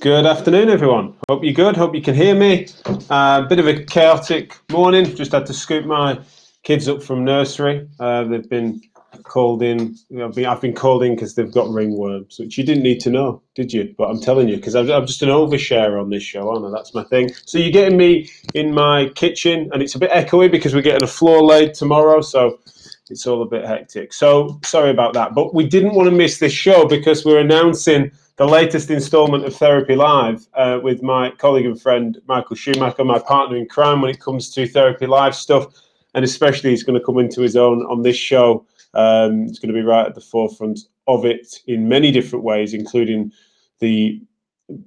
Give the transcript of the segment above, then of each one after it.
Good afternoon, everyone. Hope you're good. Hope you can hear me. A uh, bit of a chaotic morning. Just had to scoop my kids up from nursery. Uh, they've been called in. I've been, I've been called in because they've got ringworms, which you didn't need to know, did you? But I'm telling you because I'm, I'm, just an overshare on this show, aren't I? That's my thing. So you're getting me in my kitchen, and it's a bit echoey because we're getting a floor laid tomorrow. So it's all a bit hectic. So sorry about that. But we didn't want to miss this show because we're announcing the latest instalment of Therapy Live uh, with my colleague and friend Michael Schumacher, my partner in crime when it comes to Therapy Live stuff. And especially, he's going to come into his own on this show. Um, it's going to be right at the forefront of it in many different ways, including the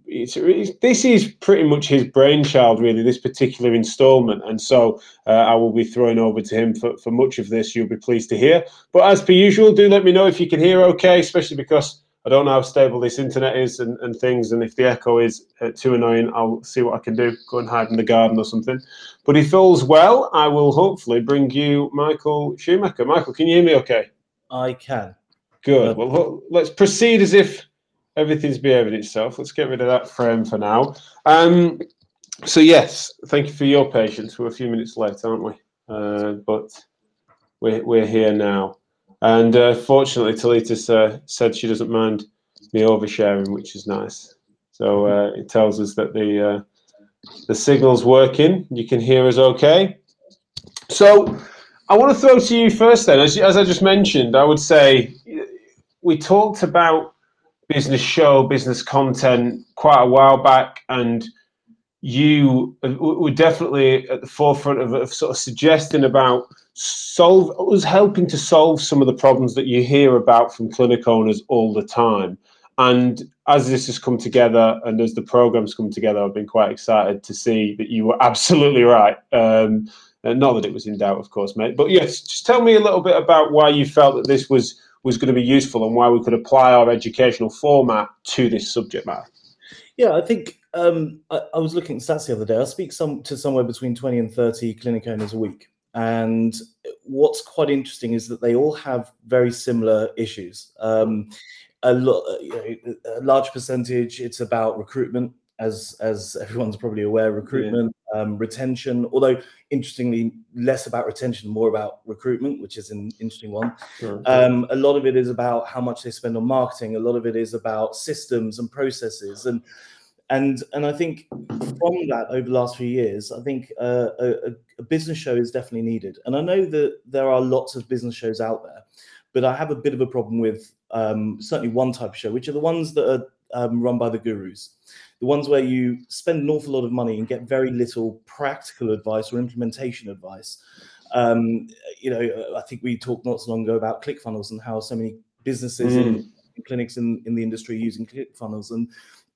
it's, it's, this is pretty much his brainchild, really, this particular installment. And so uh, I will be throwing over to him for, for much of this. You'll be pleased to hear. But as per usual, do let me know if you can hear okay, especially because I don't know how stable this internet is and, and things. And if the echo is uh, too annoying, I'll see what I can do. Go and hide in the garden or something. But if all's well, I will hopefully bring you Michael Schumacher. Michael, can you hear me okay? I can. Good. Well, let's proceed as if everything's behaving itself. Let's get rid of that frame for now. Um, so yes, thank you for your patience. We're a few minutes late, aren't we? Uh, but we're we're here now, and uh, fortunately, Talita uh, said she doesn't mind me oversharing, which is nice. So uh, it tells us that the uh, the signal's working. You can hear us okay. So I want to throw to you first. Then, as as I just mentioned, I would say we talked about business show, business content quite a while back, and you were definitely at the forefront of, of, sort of suggesting about solve was helping to solve some of the problems that you hear about from clinic owners all the time. And as this has come together and as the programs come together, I've been quite excited to see that you were absolutely right. Um, not that it was in doubt, of course, mate. But yes, just tell me a little bit about why you felt that this was was going to be useful and why we could apply our educational format to this subject matter. Yeah, I think um, I, I, was looking at stats the other day. I speak some to somewhere between 20 and 30 clinic owners a week. And what's quite interesting is that they all have very similar issues. Um, a, lo- you know, a large percentage, it's about recruitment as as everyone's probably aware, recruitment, yeah. um, retention. Although interestingly, less about retention, more about recruitment, which is an interesting one. Sure. Um, a lot of it is about how much they spend on marketing. A lot of it is about systems and processes, and and and I think from that over the last few years, I think uh, a, a business show is definitely needed. And I know that there are lots of business shows out there, but I have a bit of a problem with um, certainly one type of show, which are the ones that are um, run by the gurus the ones where you spend an awful lot of money and get very little practical advice or implementation advice. Um, you know, I think we talked not so long ago about ClickFunnels and how so many businesses mm. in, clinics in, in the industry using ClickFunnels, and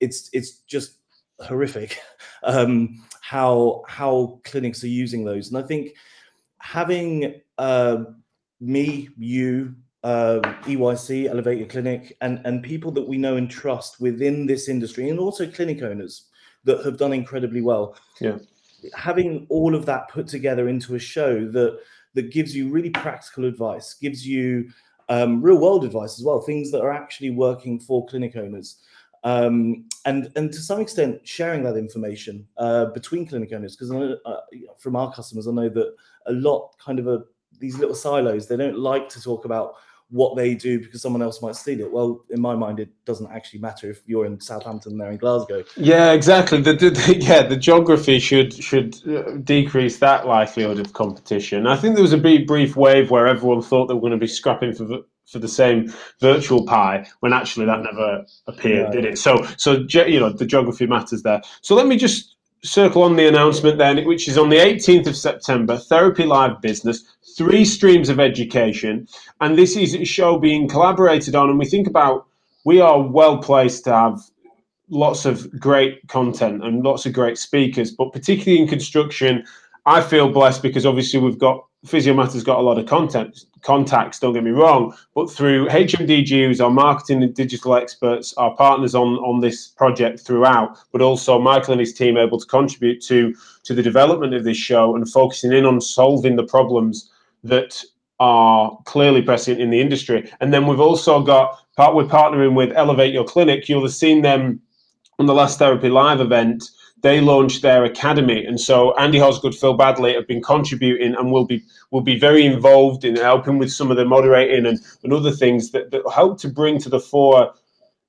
it's it's just horrific um, how how clinics are using those. And I think having uh, me, you, uh, EYC, Elevate Your Clinic, and, and people that we know and trust within this industry, and also clinic owners that have done incredibly well. Yeah. Having all of that put together into a show that that gives you really practical advice, gives you um, real world advice as well, things that are actually working for clinic owners. Um, and and to some extent sharing that information uh, between clinic owners because uh, from our customers I know that a lot kind of a, these little silos they don't like to talk about what they do because someone else might steal it. Well, in my mind, it doesn't actually matter if you're in Southampton, they're in Glasgow. Yeah, exactly. The, the, the, yeah, the geography should should uh, decrease that likelihood of competition. I think there was a brief wave where everyone thought they were going to be scrapping for for the same virtual pie when actually that never appeared, yeah, did it? So so you know the geography matters there. So let me just circle on the announcement then, which is on the 18th of September, Therapy Live Business, three streams of education. And this is a show being collaborated on. And we think about, we are well placed to have lots of great content and lots of great speakers, but particularly in construction, I feel blessed because obviously we've got Physiomatter's got a lot of content contacts. Don't get me wrong, but through HMDGs, our marketing and digital experts, our partners on on this project throughout, but also Michael and his team able to contribute to to the development of this show and focusing in on solving the problems that are clearly present in the industry. And then we've also got part we're partnering with Elevate Your Clinic. You'll have seen them on the last Therapy Live event, they launched their academy, and so Andy Hosgood, Phil Badley have been contributing and will be will be very involved in helping with some of the moderating and, and other things that, that help to bring to the fore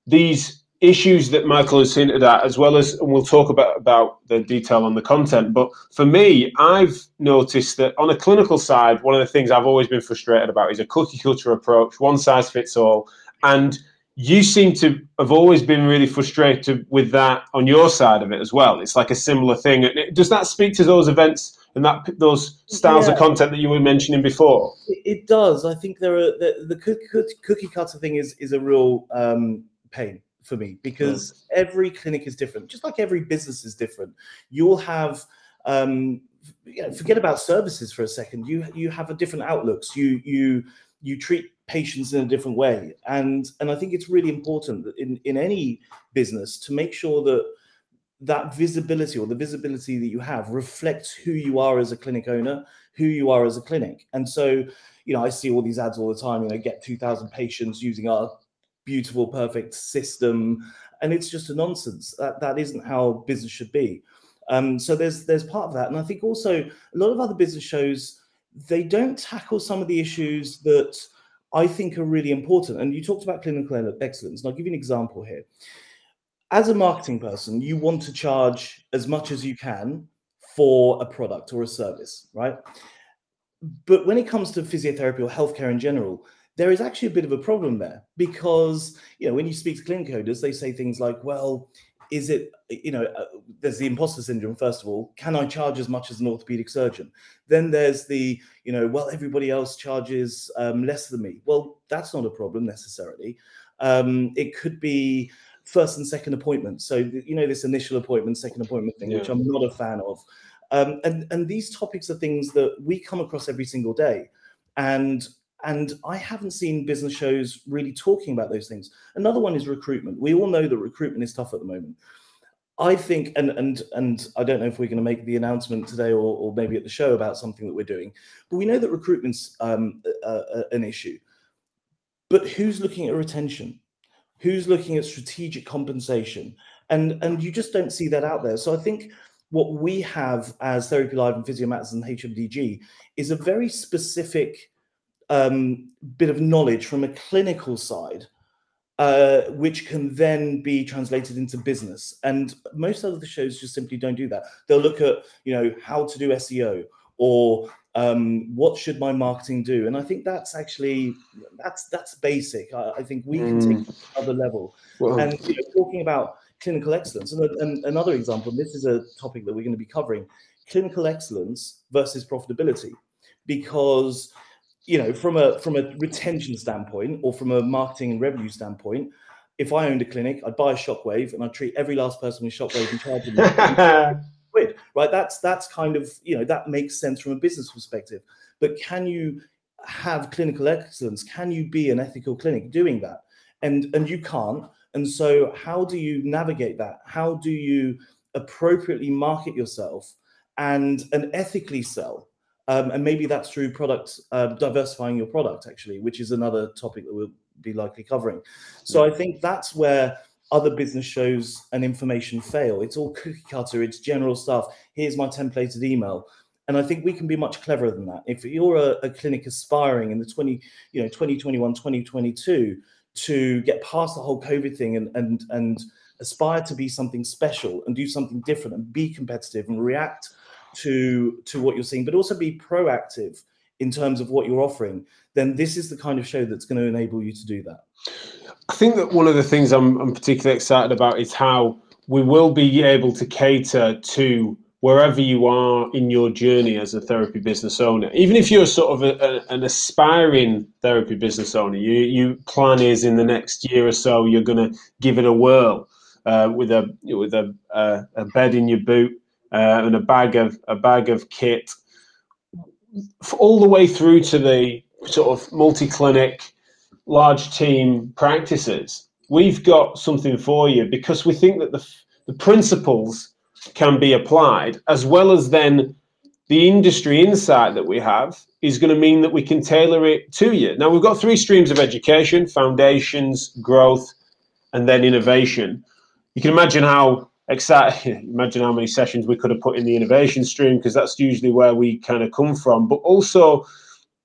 these issues that Michael has hinted at, as well as and we'll talk about about the detail on the content. But for me, I've noticed that on a clinical side, one of the things I've always been frustrated about is a cookie cutter approach, one size fits all, and you seem to have always been really frustrated with that on your side of it as well. It's like a similar thing. Does that speak to those events and that those styles yeah. of content that you were mentioning before? It does. I think there are the, the cookie cutter thing is is a real um, pain for me because mm. every clinic is different, just like every business is different. You'll have um, you know, forget about services for a second. You you have a different outlooks. You you you treat patients in a different way, and and I think it's really important that in in any business to make sure that that visibility or the visibility that you have reflects who you are as a clinic owner, who you are as a clinic, and so you know I see all these ads all the time. You know, get two thousand patients using our beautiful, perfect system, and it's just a nonsense. That that isn't how business should be. Um, so there's there's part of that, and I think also a lot of other business shows they don't tackle some of the issues that I think are really important. And you talked about clinical excellence, and I'll give you an example here. As a marketing person, you want to charge as much as you can for a product or a service, right? But when it comes to physiotherapy or healthcare in general, there is actually a bit of a problem there because you know when you speak to clinic coders they say things like well is it you know uh, there's the imposter syndrome first of all can i charge as much as an orthopedic surgeon? Then there's the you know well everybody else charges um, less than me. Well that's not a problem necessarily. Um, it could be first and second appointments. So you know this initial appointment second appointment thing yeah. which i'm not a fan of. Um, and and these topics are things that we come across every single day. And and I haven't seen business shows really talking about those things. Another one is recruitment. We all know that recruitment is tough at the moment. I think, and and and I don't know if we're going to make the announcement today or, or maybe at the show about something that we're doing, but we know that recruitment's um, an issue. But who's looking at retention? Who's looking at strategic compensation? And and you just don't see that out there. So I think what we have as Therapy Live and Physio Matters and HMDG is a very specific um, bit of knowledge from a clinical side, uh, which can then be translated into business. And most other shows just simply don't do that. They'll look at, you know, how to do SEO or um, what should my marketing do. And I think that's actually that's that's basic. I, I think we can mm. take it another level. And you know, talking about clinical excellence, and, and another example. And this is a topic that we're going to be covering: clinical excellence versus profitability, because you know, from a from a retention standpoint or from a marketing and revenue standpoint, if I owned a clinic, I'd buy a shockwave and I'd treat every last person with shockwave and charge them quid. Right? That's that's kind of you know that makes sense from a business perspective. But can you have clinical excellence? Can you be an ethical clinic doing that? And and you can't. And so how do you navigate that? How do you appropriately market yourself and and ethically sell? Um, and maybe that's through product uh, diversifying your product, actually, which is another topic that we'll be likely covering. So I think that's where other business shows and information fail. It's all cookie cutter, it's general stuff. Here's my templated email. And I think we can be much cleverer than that. If you're a, a clinic aspiring in the 20, you know, 2021, 2022 to get past the whole COVID thing and and and aspire to be something special and do something different and be competitive and react to to what you're seeing, but also be proactive in terms of what you're offering, then this is the kind of show that's going to enable you to do that. I think that one of the things I'm, I'm particularly excited about is how we will be able to cater to wherever you are in your journey as a therapy business owner. Even if you're sort of a, a, an aspiring therapy business owner, you, you plan is in the next year or so you're going to give it a whirl uh, with a with a, uh, a bed in your boot uh, and a bag of a bag of kit, all the way through to the sort of multi-clinic, large team practices. We've got something for you because we think that the the principles can be applied, as well as then the industry insight that we have is going to mean that we can tailor it to you. Now, we've got three streams of education foundations, growth, and then innovation you can imagine how excited, imagine how many sessions we could have put in the innovation stream because that's usually where we kind of come from. But also,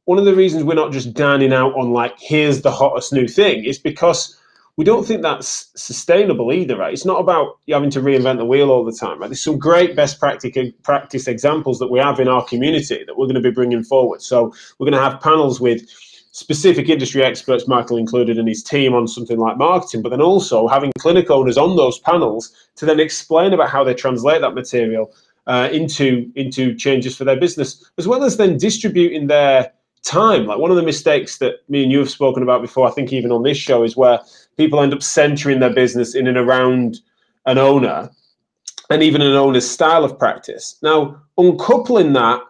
one of the reasons we're not just dining out on like, here's the hottest new thing, is because we don't think that's sustainable either, right? It's not about having to reinvent the wheel all the time, right? There's some great best practice practice examples that we have in our community that we're going to be bringing forward. So we're going to have panels with specific industry experts, Michael included, and his team on something like marketing, but then also having clinic owners on those panels to then explain about how they translate that material uh, into into changes for their business, as well as then distributing their time. Like one of the mistakes that me and you have spoken about before, I think even on this show, is where people end up centering their business in and around an owner and even an owner's style of practice. Now, uncoupling that,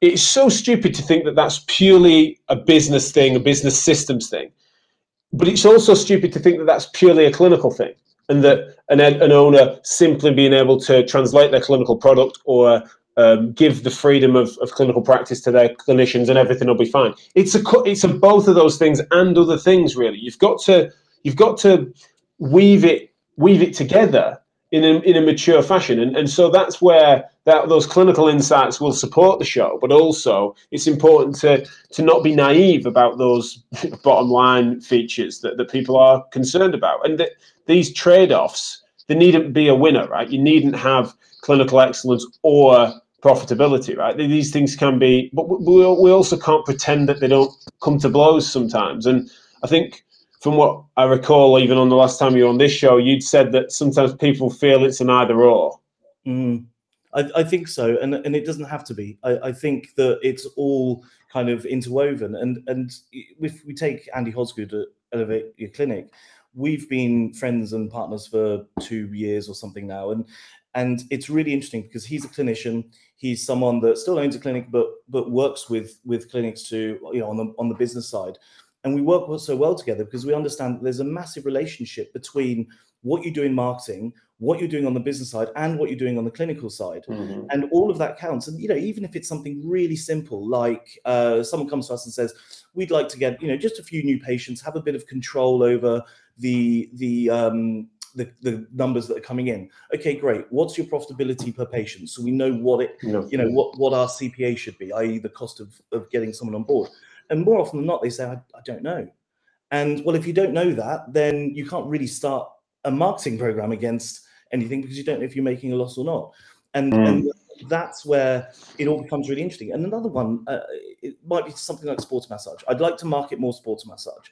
it's so stupid to think that that's purely a business thing, a business systems thing. But it's also stupid to think that that's purely a clinical thing and that an, an owner simply being able to translate their clinical product or um, give the freedom of, of clinical practice to their clinicians and everything will be fine. It's a it's a both of those things and other things really. You've got to you've got to weave it weave it together in a, in a mature fashion. And, and so that's where that those clinical insights will support the show. But also it's important to to not be naive about those bottom line features that, that people are concerned about. And that these trade-offs they needn't be a winner right? You needn't have clinical excellence or profitability right? These things can be but we, we also can't pretend that they don't come to blows sometimes. And i think from what I recall, even on the last time you were on this show, you'd said that sometimes people feel it's an either or. Mm, I, I, think so, and and it doesn't have to be. I, I, think that it's all kind of interwoven. And and if we take Andy Hosgood at Elevate Your Clinic, we've been friends and partners for two years or something now, and and it's really interesting because he's a clinician. He's someone that still owns a clinic, but but works with with clinics to you know on the on the business side and we work so well together because we understand that there's a massive relationship between what you do in marketing what you're doing on the business side and what you're doing on the clinical side mm-hmm. and all of that counts and you know even if it's something really simple like uh, someone comes to us and says we'd like to get you know just a few new patients have a bit of control over the the um, the, the numbers that are coming in. Okay, great. What's your profitability per patient? So we know what it, you know, what, what our CPA should be, i.e., the cost of, of getting someone on board. And more often than not, they say, I, I don't know. And well, if you don't know that, then you can't really start a marketing program against anything because you don't know if you're making a loss or not. And, mm. and that's where it all becomes really interesting. And another one, uh, it might be something like sports massage. I'd like to market more sports massage.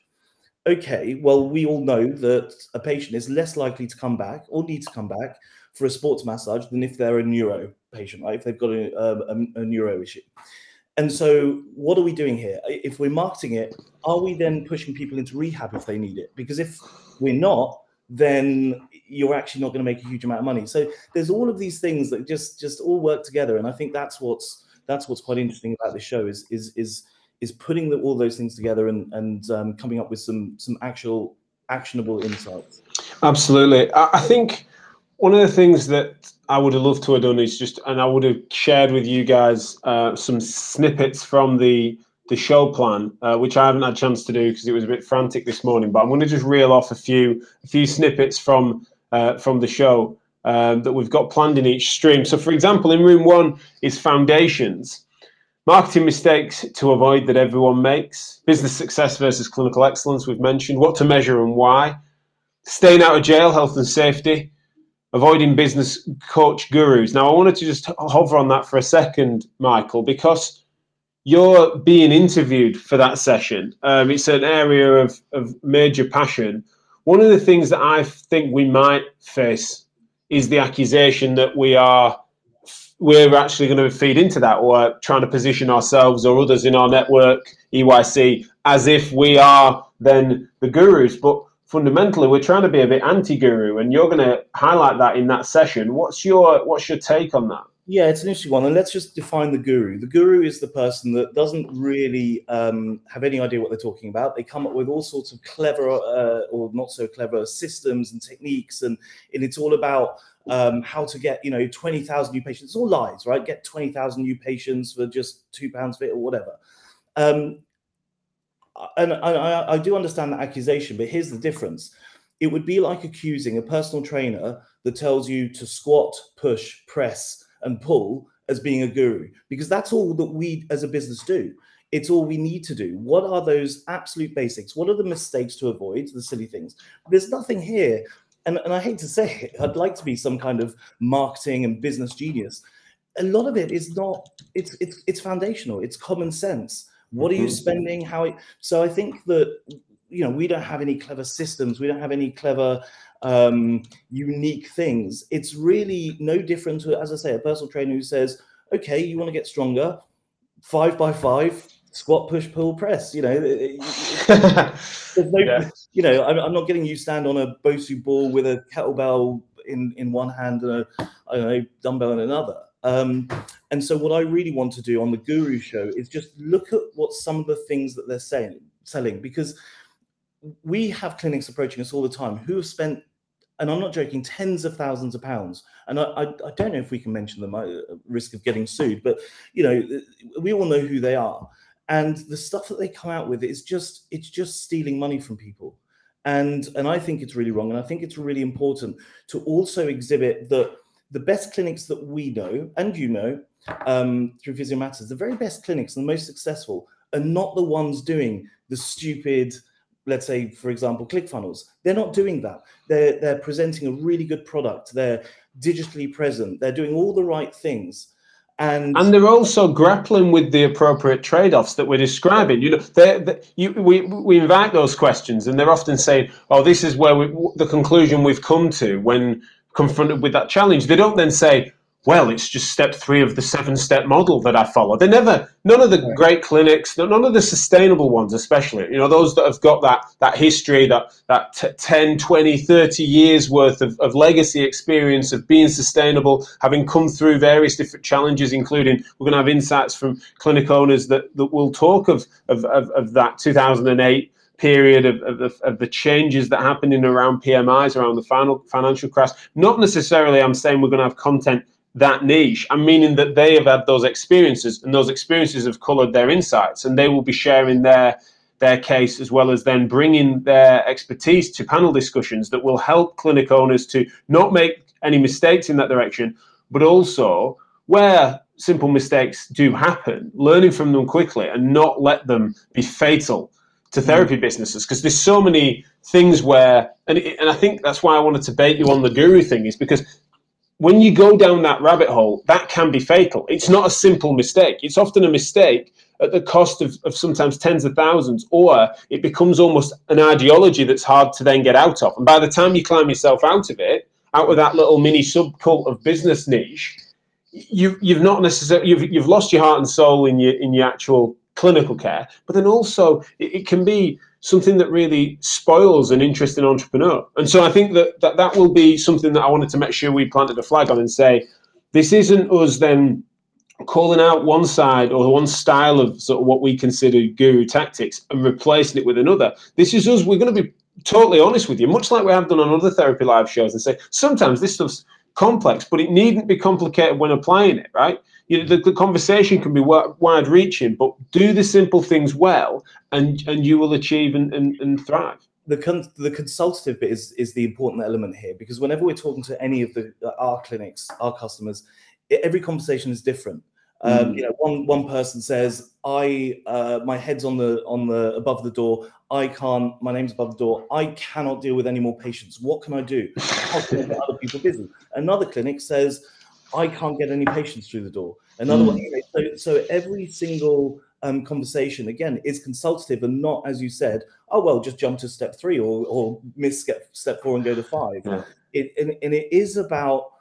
Okay, well, we all know that a patient is less likely to come back or need to come back for a sports massage than if they're a neuro patient, right? If they've got a, a, a neuro issue. And so, what are we doing here? If we're marketing it, are we then pushing people into rehab if they need it? Because if we're not, then you're actually not going to make a huge amount of money. So there's all of these things that just just all work together, and I think that's what's that's what's quite interesting about this show is is is is putting the, all those things together and and um, coming up with some some actual actionable insights. Absolutely, I, I think one of the things that I would have loved to have done is just, and I would have shared with you guys uh, some snippets from the the show plan, uh, which I haven't had a chance to do because it was a bit frantic this morning. But I'm going to just reel off a few a few snippets from uh, from the show um, that we've got planned in each stream. So, for example, in room one is foundations, marketing mistakes to avoid that everyone makes, business success versus clinical excellence. We've mentioned what to measure and why, staying out of jail, health and safety avoiding business coach gurus. Now, I wanted to just hover on that for a second, Michael, because you're being interviewed for that session. Um, it's an area of, of major passion. One of the things that I think we might face is the accusation that we are we're actually going to feed into that or trying to position ourselves or others in our network EYC as if we are then the gurus but fundamentally we're trying to be a bit anti-guru and you're going to highlight that in that session. What's your what's your take on that? Yeah it's an interesting one and let's just define the guru. The guru is the person that doesn't really um, have any idea what they're talking about. They come up with all sorts of clever uh, or not so clever systems and techniques and, and it's all about um, how to get you know 20,000 new patients. It's all lies right? Get 20,000 new patients for just two pounds fit or whatever. Um, and I, I, do understand that accusation, but here's the difference. it would be like accusing a personal trainer that tells you to squat, push, press, and pull as being a guru, because that's all that we as a business do. It's all we need to do. What are those absolute basics? What are the mistakes to avoid, the silly things? There's nothing here. And, and I hate to say it, I'd like to be some kind of marketing and business genius. A lot of it is not, it's it's it's foundational, it's common sense. What are you mm-hmm. spending? How it, so I think that you know we don't have any clever systems, we don't have any clever um, unique things. It's really no different to, as I say, a personal trainer who says, okay, you want to get stronger, five by five, squat, push, pull, press. You know, no, yeah. you know, I'm, I'm, not getting you stand on a Bosu ball with a kettlebell in in one hand and a I don't know dumbbell in another. Um, and so, what I really want to do on the Guru Show is just look at what some of the things that they're saying, selling, because we have clinics approaching us all the time who have spent and I'm not joking, tens of thousands of pounds. And I, I, I don't know if we can mention them, at risk of getting sued, but you know, we all know who they are and the stuff that they come out with is just it's just stealing money from people and and i think it's really wrong and i think it's really important to also exhibit that the best clinics that we know and you know um, through physio matters the very best clinics and the most successful are not the ones doing the stupid let's say for example clickfunnels they're not doing that. They're they're presenting a really good product. They're digitally present. They're doing all the right things. And and they're also grappling with the appropriate trade-offs that we're describing. You know, they're, you, we we invite those questions, and they're often saying, "Oh, this is where we, the conclusion we've come to when confronted with that challenge." They don't then say, well, it's just step three of the seven step model that I follow. They never, none of the right. great clinics, none of the sustainable ones, especially, you know, those that have got that, that history, that, that t- 10, 20, 30 years worth of, of legacy experience of being sustainable, having come through various different challenges, including we're going to have insights from clinic owners that, that will talk of, of, of, of that 2008 period of, of, of, the changes that happened in around PMIs, around the final financial crash. Not necessarily, I'm saying we're going to have content that niche. I'm meaning that they have had those experiences, and those experiences have coloured their insights, and they will be sharing their their case as well as then bringing their expertise to panel discussions that will help clinic owners to not make any mistakes in that direction, but also where simple mistakes do happen, learning from them quickly and not let them be fatal to therapy mm. businesses because there's so many things where and, and I think that's why I wanted to bait you on the guru thing is because when you go down that rabbit hole, that can be fatal. It's not a simple mistake. It's often a mistake at the cost of, of sometimes tens of thousands, or it becomes almost an ideology that's hard to then get out of. And by the time you climb yourself out of it, out of that little mini subcult of business niche, you, you've not necessarily you've, you've lost your heart and soul in your in your actual clinical care. But then also it, it can be something that really spoils an interesting entrepreneur. And so I think that, that that will be something that I wanted to make sure we planted a flag on and say, this isn't us then calling out one side or one style of sort of what we consider guru tactics and replacing it with another. This is us, we're going to be totally honest with you, much like we have done on other therapy live shows and say, sometimes this stuff's complex, but it needn't be complicated when applying it, right? You know, the, the conversation can be wide reaching, but do the simple things well and, and you will achieve and, and, and thrive the con- the consultative bit is is the important element here because whenever we're talking to any of the uh, our clinics, our customers, every conversation is different. Um, mm. You know, one one person says, "I uh, my head's on the on the above the door. I can't. My name's above the door. I cannot deal with any more patients. What can I do? How can I get other people busy?" Another clinic says, "I can't get any patients through the door." Another mm. one. So, so every single um, conversation again is consultative and not, as you said, oh well, just jump to step three or or miss step step four and go to five. Yeah. It, and, and it is about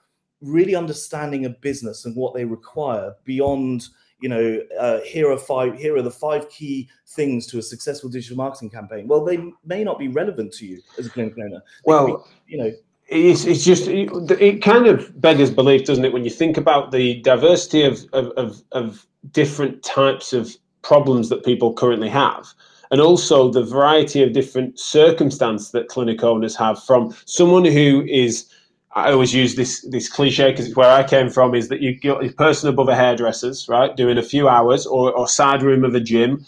really understanding a business and what they require beyond you know uh, here are five here are the five key things to a successful digital marketing campaign well they may not be relevant to you as a clinic owner they well be, you know it's, it's just it, it, kind of beggars belief doesn't it when you think about the diversity of, of, of, of different types of problems that people currently have and also the variety of different circumstances that clinic owners have from someone who is I always use this this cliche because it's where I came from is that you get a person above a hairdresser's right doing a few hours or, or side room of a gym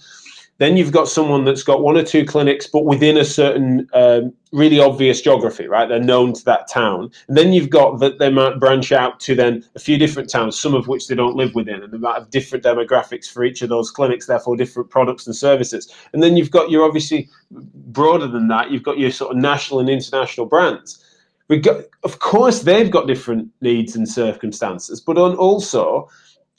Then you've got someone that's got one or two clinics, but within a certain um, really obvious geography, right? They're known to that town. And then you've got that they might branch out to then a few different towns, some of which they don't live within, and they might have different demographics for each of those clinics, therefore different products and services. And then you've got your obviously broader than that, you've got your sort of national and international brands. Got, of course, they've got different needs and circumstances, but on also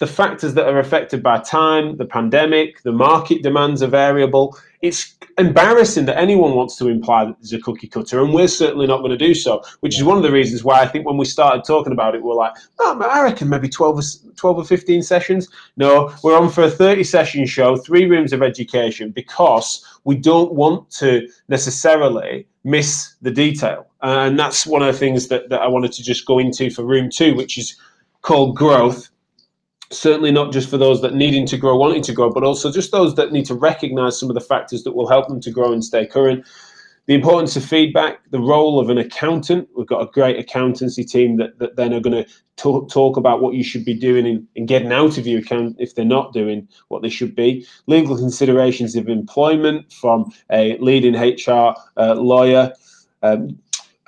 the factors that are affected by time, the pandemic, the market demands are variable. It's embarrassing that anyone wants to imply that there's a cookie cutter, and we're certainly not going to do so, which is one of the reasons why I think when we started talking about it, we're like, oh, I reckon maybe 12 or, 12 or 15 sessions. No, we're on for a 30 session show, three rooms of education, because we don't want to necessarily miss the detail. And that's one of the things that, that I wanted to just go into for room two, which is called growth certainly not just for those that needing to grow, wanting to grow, but also just those that need to recognize some of the factors that will help them to grow and stay current. The importance of feedback, the role of an accountant. We've got a great accountancy team that, that then are going to talk, talk about what you should be doing in, in getting out of your account if they're not doing what they should be. Legal considerations of employment from a leading HR uh, lawyer. Um,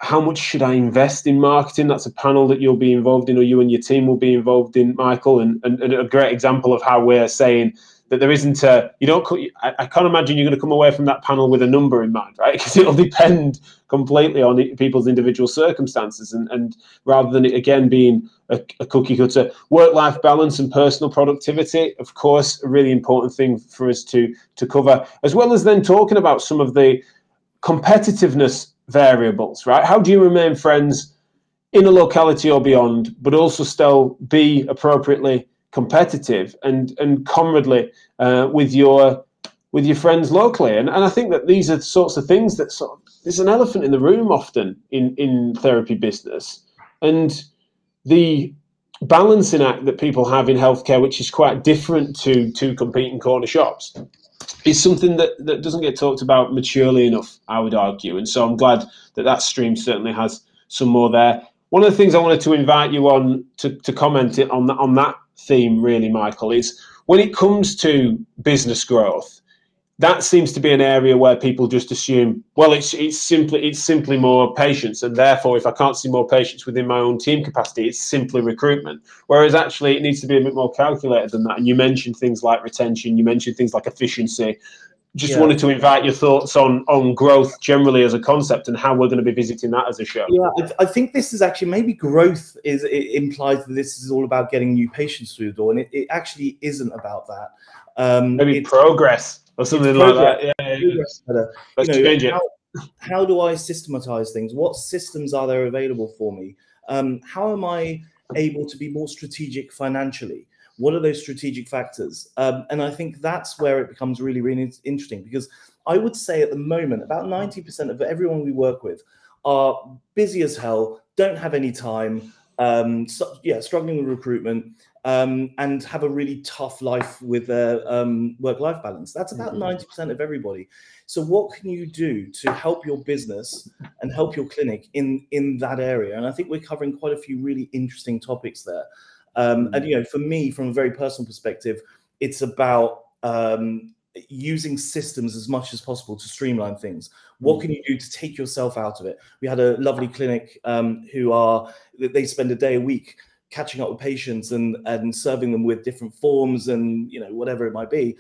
how much should I invest in marketing? That's a panel that you'll be involved in, or you and your team will be involved in, Michael. And, and, and a great example of how we're saying that there isn't a, you don't, I, I can't imagine you're going to come away from that panel with a number in mind, right? Because it'll depend completely on people's individual circumstances. And, and rather than it again being a, a cookie cutter, work life balance and personal productivity, of course, a really important thing for us to, to cover, as well as then talking about some of the competitiveness variables, right? How do you remain friends in a locality or beyond, but also still be appropriately competitive and and comradely uh, with your with your friends locally? And and I think that these are the sorts of things that sort of there's an elephant in the room often in in therapy business, and the balancing act that people have in healthcare, which is quite different to to competing corner shops is something that, that doesn't get talked about maturely enough, I would argue. And so I'm glad that that stream certainly has some more there. One of the things I wanted to invite you on to, to comment on on that theme, really, Michael, is when it comes to business growth, that seems to be an area where people just assume, well, it's it's simply it's simply more patients, and therefore, if I can't see more patients within my own team capacity, it's simply recruitment. Whereas actually, it needs to be a bit more calculated than that. And you mentioned things like retention, you mentioned things like efficiency. Just yeah. wanted to invite your thoughts on on growth generally as a concept and how we're going to be visiting that as a show. Yeah, I, I think this is actually maybe growth is it implies that this is all about getting new patients through the door, and it, it actually isn't about that. Um, maybe progress or something like that. Yeah, yeah, yeah. Let's you know, change it. How, how, do I systematize things? What systems are there available for me? Um, how am I able to be more strategic financially? What are those strategic factors? Um, and I think that's where it becomes really, really interesting because I would say at the moment, about 90% of everyone we work with are busy as hell, don't have any time, um, so, yeah, struggling with recruitment, um, and have a really tough life with their um, work-life balance. That's about mm-hmm. 90 percent of everybody. So, what can you do to help your business and help your clinic in in that area? And I think we're covering quite a few really interesting topics there. Um, and mm-hmm. you know, for me, from a very personal perspective, it's about um, using systems as much as possible to streamline things. What can mm-hmm. you do to take yourself out of it? We had a lovely clinic um, who are they spend a day a week catching up with patients and and serving them with different forms and you know whatever it might be.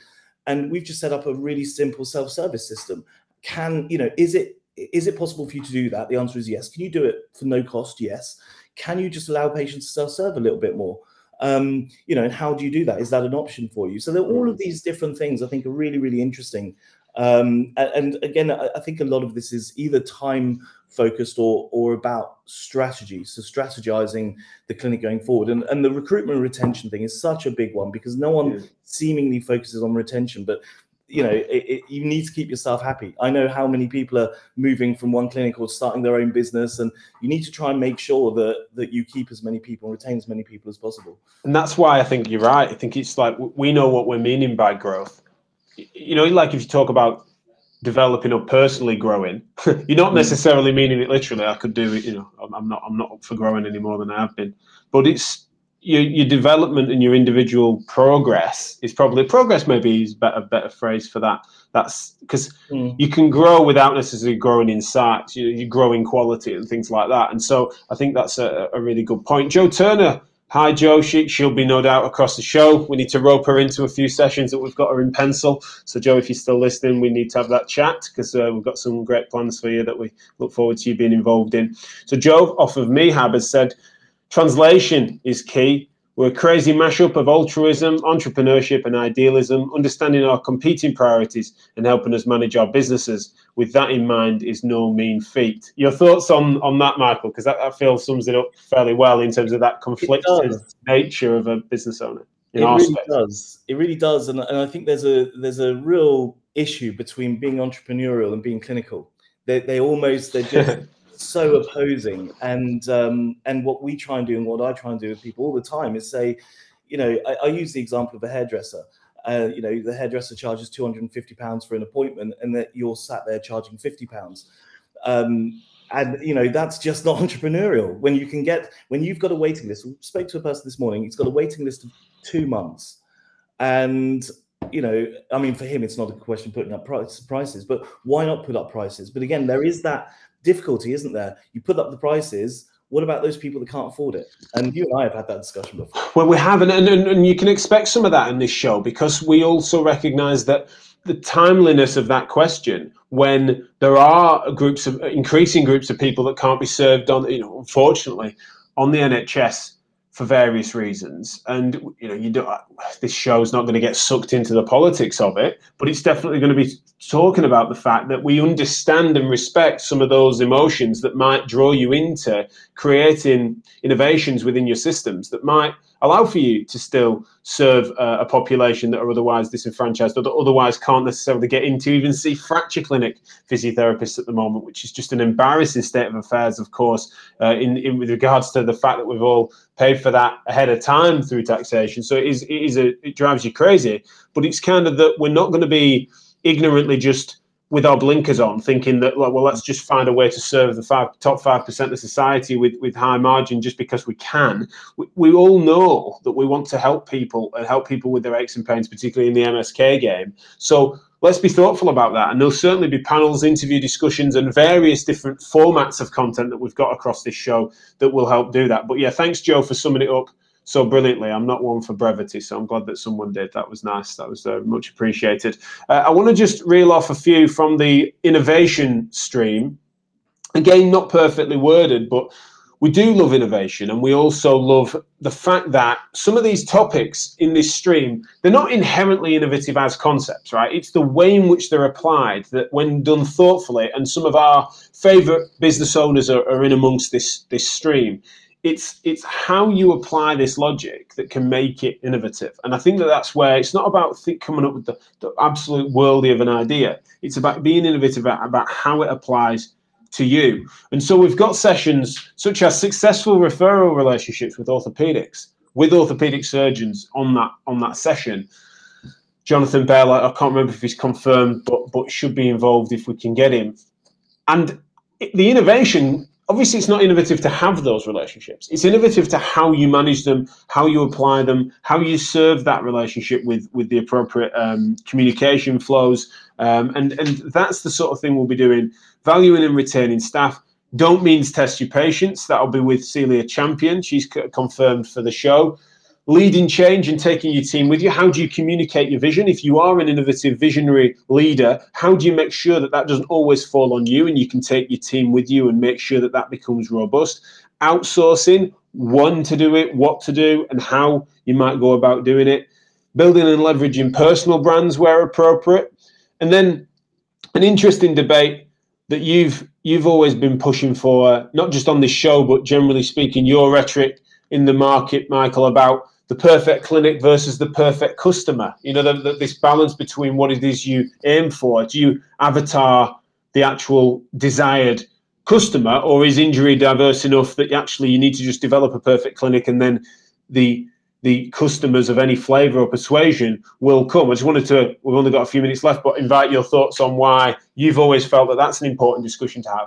And we've just set up a really simple self-service system. Can you know is it is it possible for you to do that? The answer is yes. Can you do it for no cost? Yes. Can you just allow patients to self-serve a little bit more um, you know and how do you do that? Is that an option for you? So there all of these different things i think are really really interesting. Um, and, again I, I think a lot of this is either time focused or or about strategy. So strategizing the clinic going forward. And and the recruitment and retention thing is such a big one because no one yeah. seemingly focuses on retention but you know it, it, you need to keep yourself happy i know how many people are moving from one clinic or starting their own business and you need to try and make sure that that you keep as many people and retain as many people as possible and that's why i think you're right i think it's like we know what we're meaning by growth you know like if you talk about developing or personally growing. You're not hmm. necessarily meaning it literally. I could do it. You know, I'm not. I'm not up for growing any more than I have been. But it's your, your development and your individual progress is probably progress maybe is better better phrase for that that's because mm. you can grow without necessarily growing in size you, you grow in quality and things like that and so i think that's a, a really good point joe turner Hi, Joe. She, she'll be no doubt across the show. We need to rope her into a few sessions that we've got her in pencil. So, Joe, if you're still listening, we need to have that chat because uh, we've got some great plans for you that we look forward to you being involved in. So, Joe, off of MeHab, has said translation is key. We're a crazy mashup of altruism, entrepreneurship, and idealism, understanding our competing priorities and helping us manage our businesses. With that in mind, is no mean feat. Your thoughts on, on that, Michael? Because that, that feels sums it up fairly well in terms of that conflicted nature of a business owner. it really space. does. It really does, and, and I think there's a there's a real issue between being entrepreneurial and being clinical. They they almost they're just so opposing. And um, and what we try and do, and what I try and do with people all the time, is say, you know, I, I use the example of a hairdresser. Uh, you know, the hairdresser charges two hundred and fifty pounds for an appointment, and that you're sat there charging fifty pounds. Um, and you know that's just not entrepreneurial. When you can get when you've got a waiting list. We spoke to a person this morning. He's got a waiting list of two months, and you know, I mean, for him, it's not a question of putting up price, prices, but why not put up prices? But again, there is that difficulty, isn't there? You put up the prices. What about those people that can't afford it? And you and I have had that discussion before. Well, we have, and, and, and you can expect some of that in this show because we also recognise that the timeliness of that question when there are groups of increasing groups of people that can't be served on, you know, unfortunately, on the NHS for various reasons. And you know, you don't. This show's not going to get sucked into the politics of it, but it's definitely going to be talking about the fact that we understand and respect some of those emotions that might draw you into creating innovations within your systems that might allow for you to still serve uh, a population that are otherwise disenfranchised or that otherwise can't necessarily get into even see fracture clinic physiotherapists at the moment, which is just an embarrassing state of affairs, of course, uh, in, in with regards to the fact that we've all paid for that ahead of time through taxation. So it is, it is a, it drives you crazy, but it's kind of that we're not going to be ignorantly just with our blinkers on, thinking that like, well, let's just find a way to serve the five, top five percent of society with with high margin just because we can. We, we, all know that we want to help people and help people with their aches and pains, particularly in the MSK game. So let's be thoughtful about that. And there'll certainly be panels, interview discussions, and various different formats of content that we've got across this show that will help do that. But yeah, thanks, Joe, for summing it up so brilliantly. I'm not one for brevity, so I'm glad that someone did. That was nice. That was uh, much appreciated. Uh, I want to just reel off a few from the innovation stream. Again, not perfectly worded, but we do love innovation and we also love the fact that some of these topics in this stream they're not inherently innovative as concepts right it's the way in which they're applied that when done thoughtfully and some of our favorite business owners are, are in amongst this this stream it's it's how you apply this logic that can make it innovative. And i think that that's where it's not about think, coming up with the, the absolute worldy of an idea. It's about being innovative about, about how it applies to you. And so we've got sessions such as successful referral relationships with orthopedics with orthopedic surgeons on that on that session. Jonathan bell i can't remember if he's confirmed but but should be involved if we can get him. And the innovation obviously it's not innovative to have those relationships. It's innovative to how you manage them how you apply them how you serve that relationship with with the appropriate um, communication flows. Um, and and that's the sort of thing we'll be doing. Valuing and retaining staff don't means test your patients. That'll be with celia champion. She's confirmed for the show leading change and taking your team with you? How do you communicate your vision? If you are an innovative, visionary leader, how do you make sure that that doesn't always fall on you and you can take your team with you and make sure that that becomes robust? Outsourcing, when to do it, what to do, and how you might go about doing it. Building and leveraging personal brands where appropriate. And then an interesting debate that you've you've always been pushing for, not just on this show, but generally speaking, your rhetoric in the market, Michael, about the perfect clinic versus the perfect customer. You know, the, the, this balance between what it is you aim for. Do you avatar the actual desired customer, or is injury diverse enough that actually you need to just develop a perfect clinic and then the the customers of any flavour or persuasion will come. I just wanted to, we've only got a few minutes left, but invite your thoughts on why you've always felt that that's an important discussion to have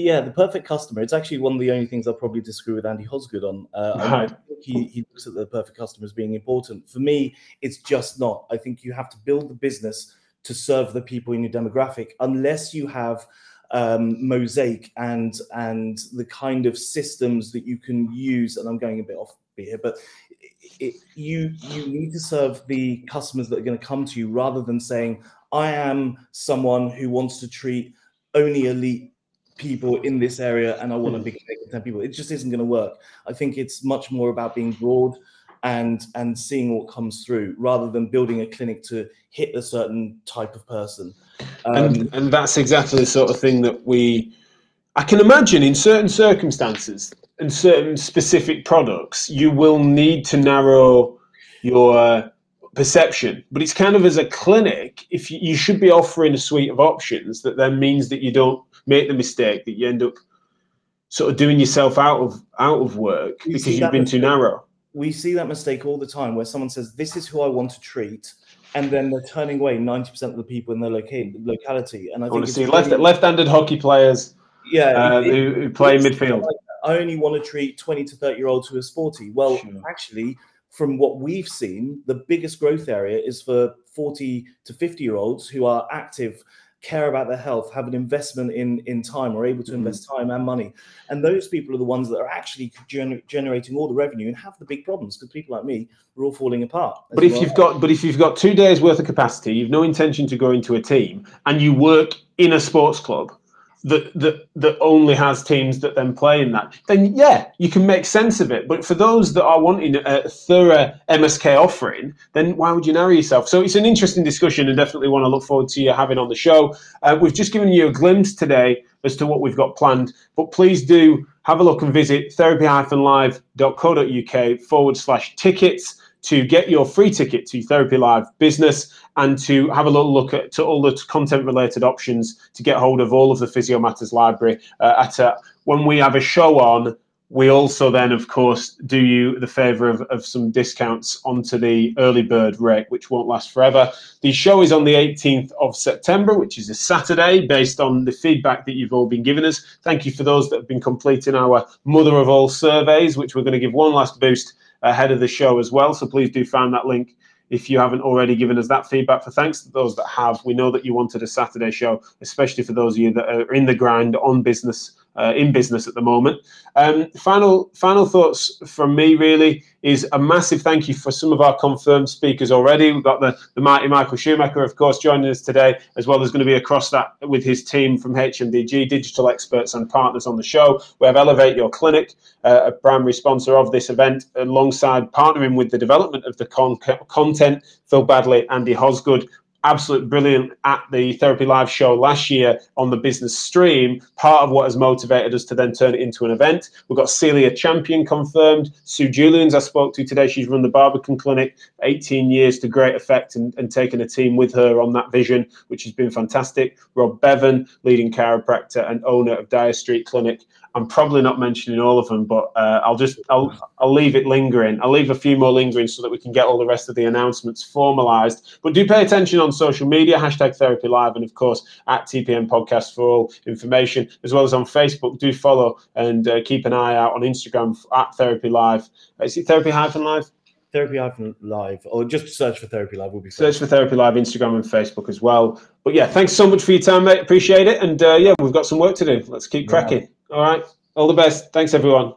yeah, the perfect customer. It's actually one of the only things I'll probably disagree with Andy Hosgood on. Uh, right. I think he, he looks at the perfect customer as being important. For me, it's just not. I think you have to build the business to serve the people in your demographic, unless you have um, mosaic and and the kind of systems that you can use. And I'm going a bit off here, but it, you you need to serve the customers that are going to come to you rather than saying I am someone who wants to treat only elite people in this area and I want a big clinic of 10 people. It just isn't going to work. I think it's much more about being broad and and seeing what comes through rather than building a clinic to hit a certain type of person. Um, and and that's exactly the sort of thing that we I can imagine in certain circumstances and certain specific products, you will need to narrow your perception. But it's kind of as a clinic, if you, you should be offering a suite of options that then means that you don't make the mistake that you end up sort of doing yourself out of out of work we because you've been mistake. too narrow. We see that mistake all the time where someone says, "This is who I want to treat." And then they're turning away ninety percent of the people in their loca- locality. And I, to see left left-handed hockey players, yeah, uh, it, who, who, play midfield. Like I only want to treat twenty to thirty year olds who are sporty. Well, sure. actually, from what we've seen, the biggest growth area is for 40 to 50 year olds who are active, care about their health, have an investment in, in time, are able to mm-hmm. invest time and money. And those people are the ones that are actually gener- generating all the revenue and have the big problems because people like me are all falling apart. But if well. you've got but if you've got two days worth of capacity, you've no intention to go into a team and you work in a sports club that that that only has teams that then play in that, then yeah, you can make sense of it. But for those that are wanting a thorough MSK offering, then why would you narrow yourself? So it's an interesting discussion, and definitely want to look forward to you having on the show. Uh, we've just given you a glimpse today as to what we've got planned, but please do have a look and visit therapy-live.co.uk forward slash tickets to get your free ticket to Therapy Live Business and to have a little look at to all the content related options to get hold of all of the Physio Matters library. Uh, at a, when we have a show on, we also then, of course, do you the favour of, of some discounts onto the early bird rate, which won't last forever. The show is on the 18th of September, which is a Saturday, based on the feedback that you've all been giving us. Thank you for those that have been completing our mother of all surveys, which we're going to give one last boost ahead of the show as well. So please do find that link if you haven't already given us that feedback. For thanks to those that have, we know that you wanted a Saturday show, especially for those of you that are in the grind on business uh, in business at the moment. Um, final final thoughts from me really is a massive thank you for some of our confirmed speakers already. We've got the, the mighty Michael Schumacher, of course, joining us today, as well as going to be across that with his team from HMDG, digital experts and partners on the show. We have Elevate Your Clinic, uh, a primary sponsor of this event, alongside partnering with the development of the con- content, Phil Badley, Andy Hosgood, absolutely brilliant at the Therapy Live show last year on the business stream. Part of what has motivated us to then turn it into an event. We've got Celia Champion confirmed. Sue Julians, I spoke to today. She's run the Barbican Clinic 18 years to great effect and, and taken a team with her on that vision, which has been fantastic. Rob Bevan, leading chiropractor and owner of Dyer Street Clinic. I'm probably not mentioning all of them, but uh, I'll just I'll I'll leave it lingering. I'll leave a few more lingering so that we can get all the rest of the announcements formalised. But do pay attention on social media, hashtag Therapy Live, and of course at TPM Podcast for all information, as well as on Facebook. Do follow and uh, keep an eye out on Instagram at Therapy Live. Is it Therapy Hyphen Live? Therapy Live, or just search for Therapy Live. Will be search for Therapy Live, Instagram and Facebook as well. But yeah, thanks so much for your time, mate. Appreciate it. And uh, yeah, we've got some work to do. Let's keep cracking. Yeah. All right. All the best. Thanks, everyone.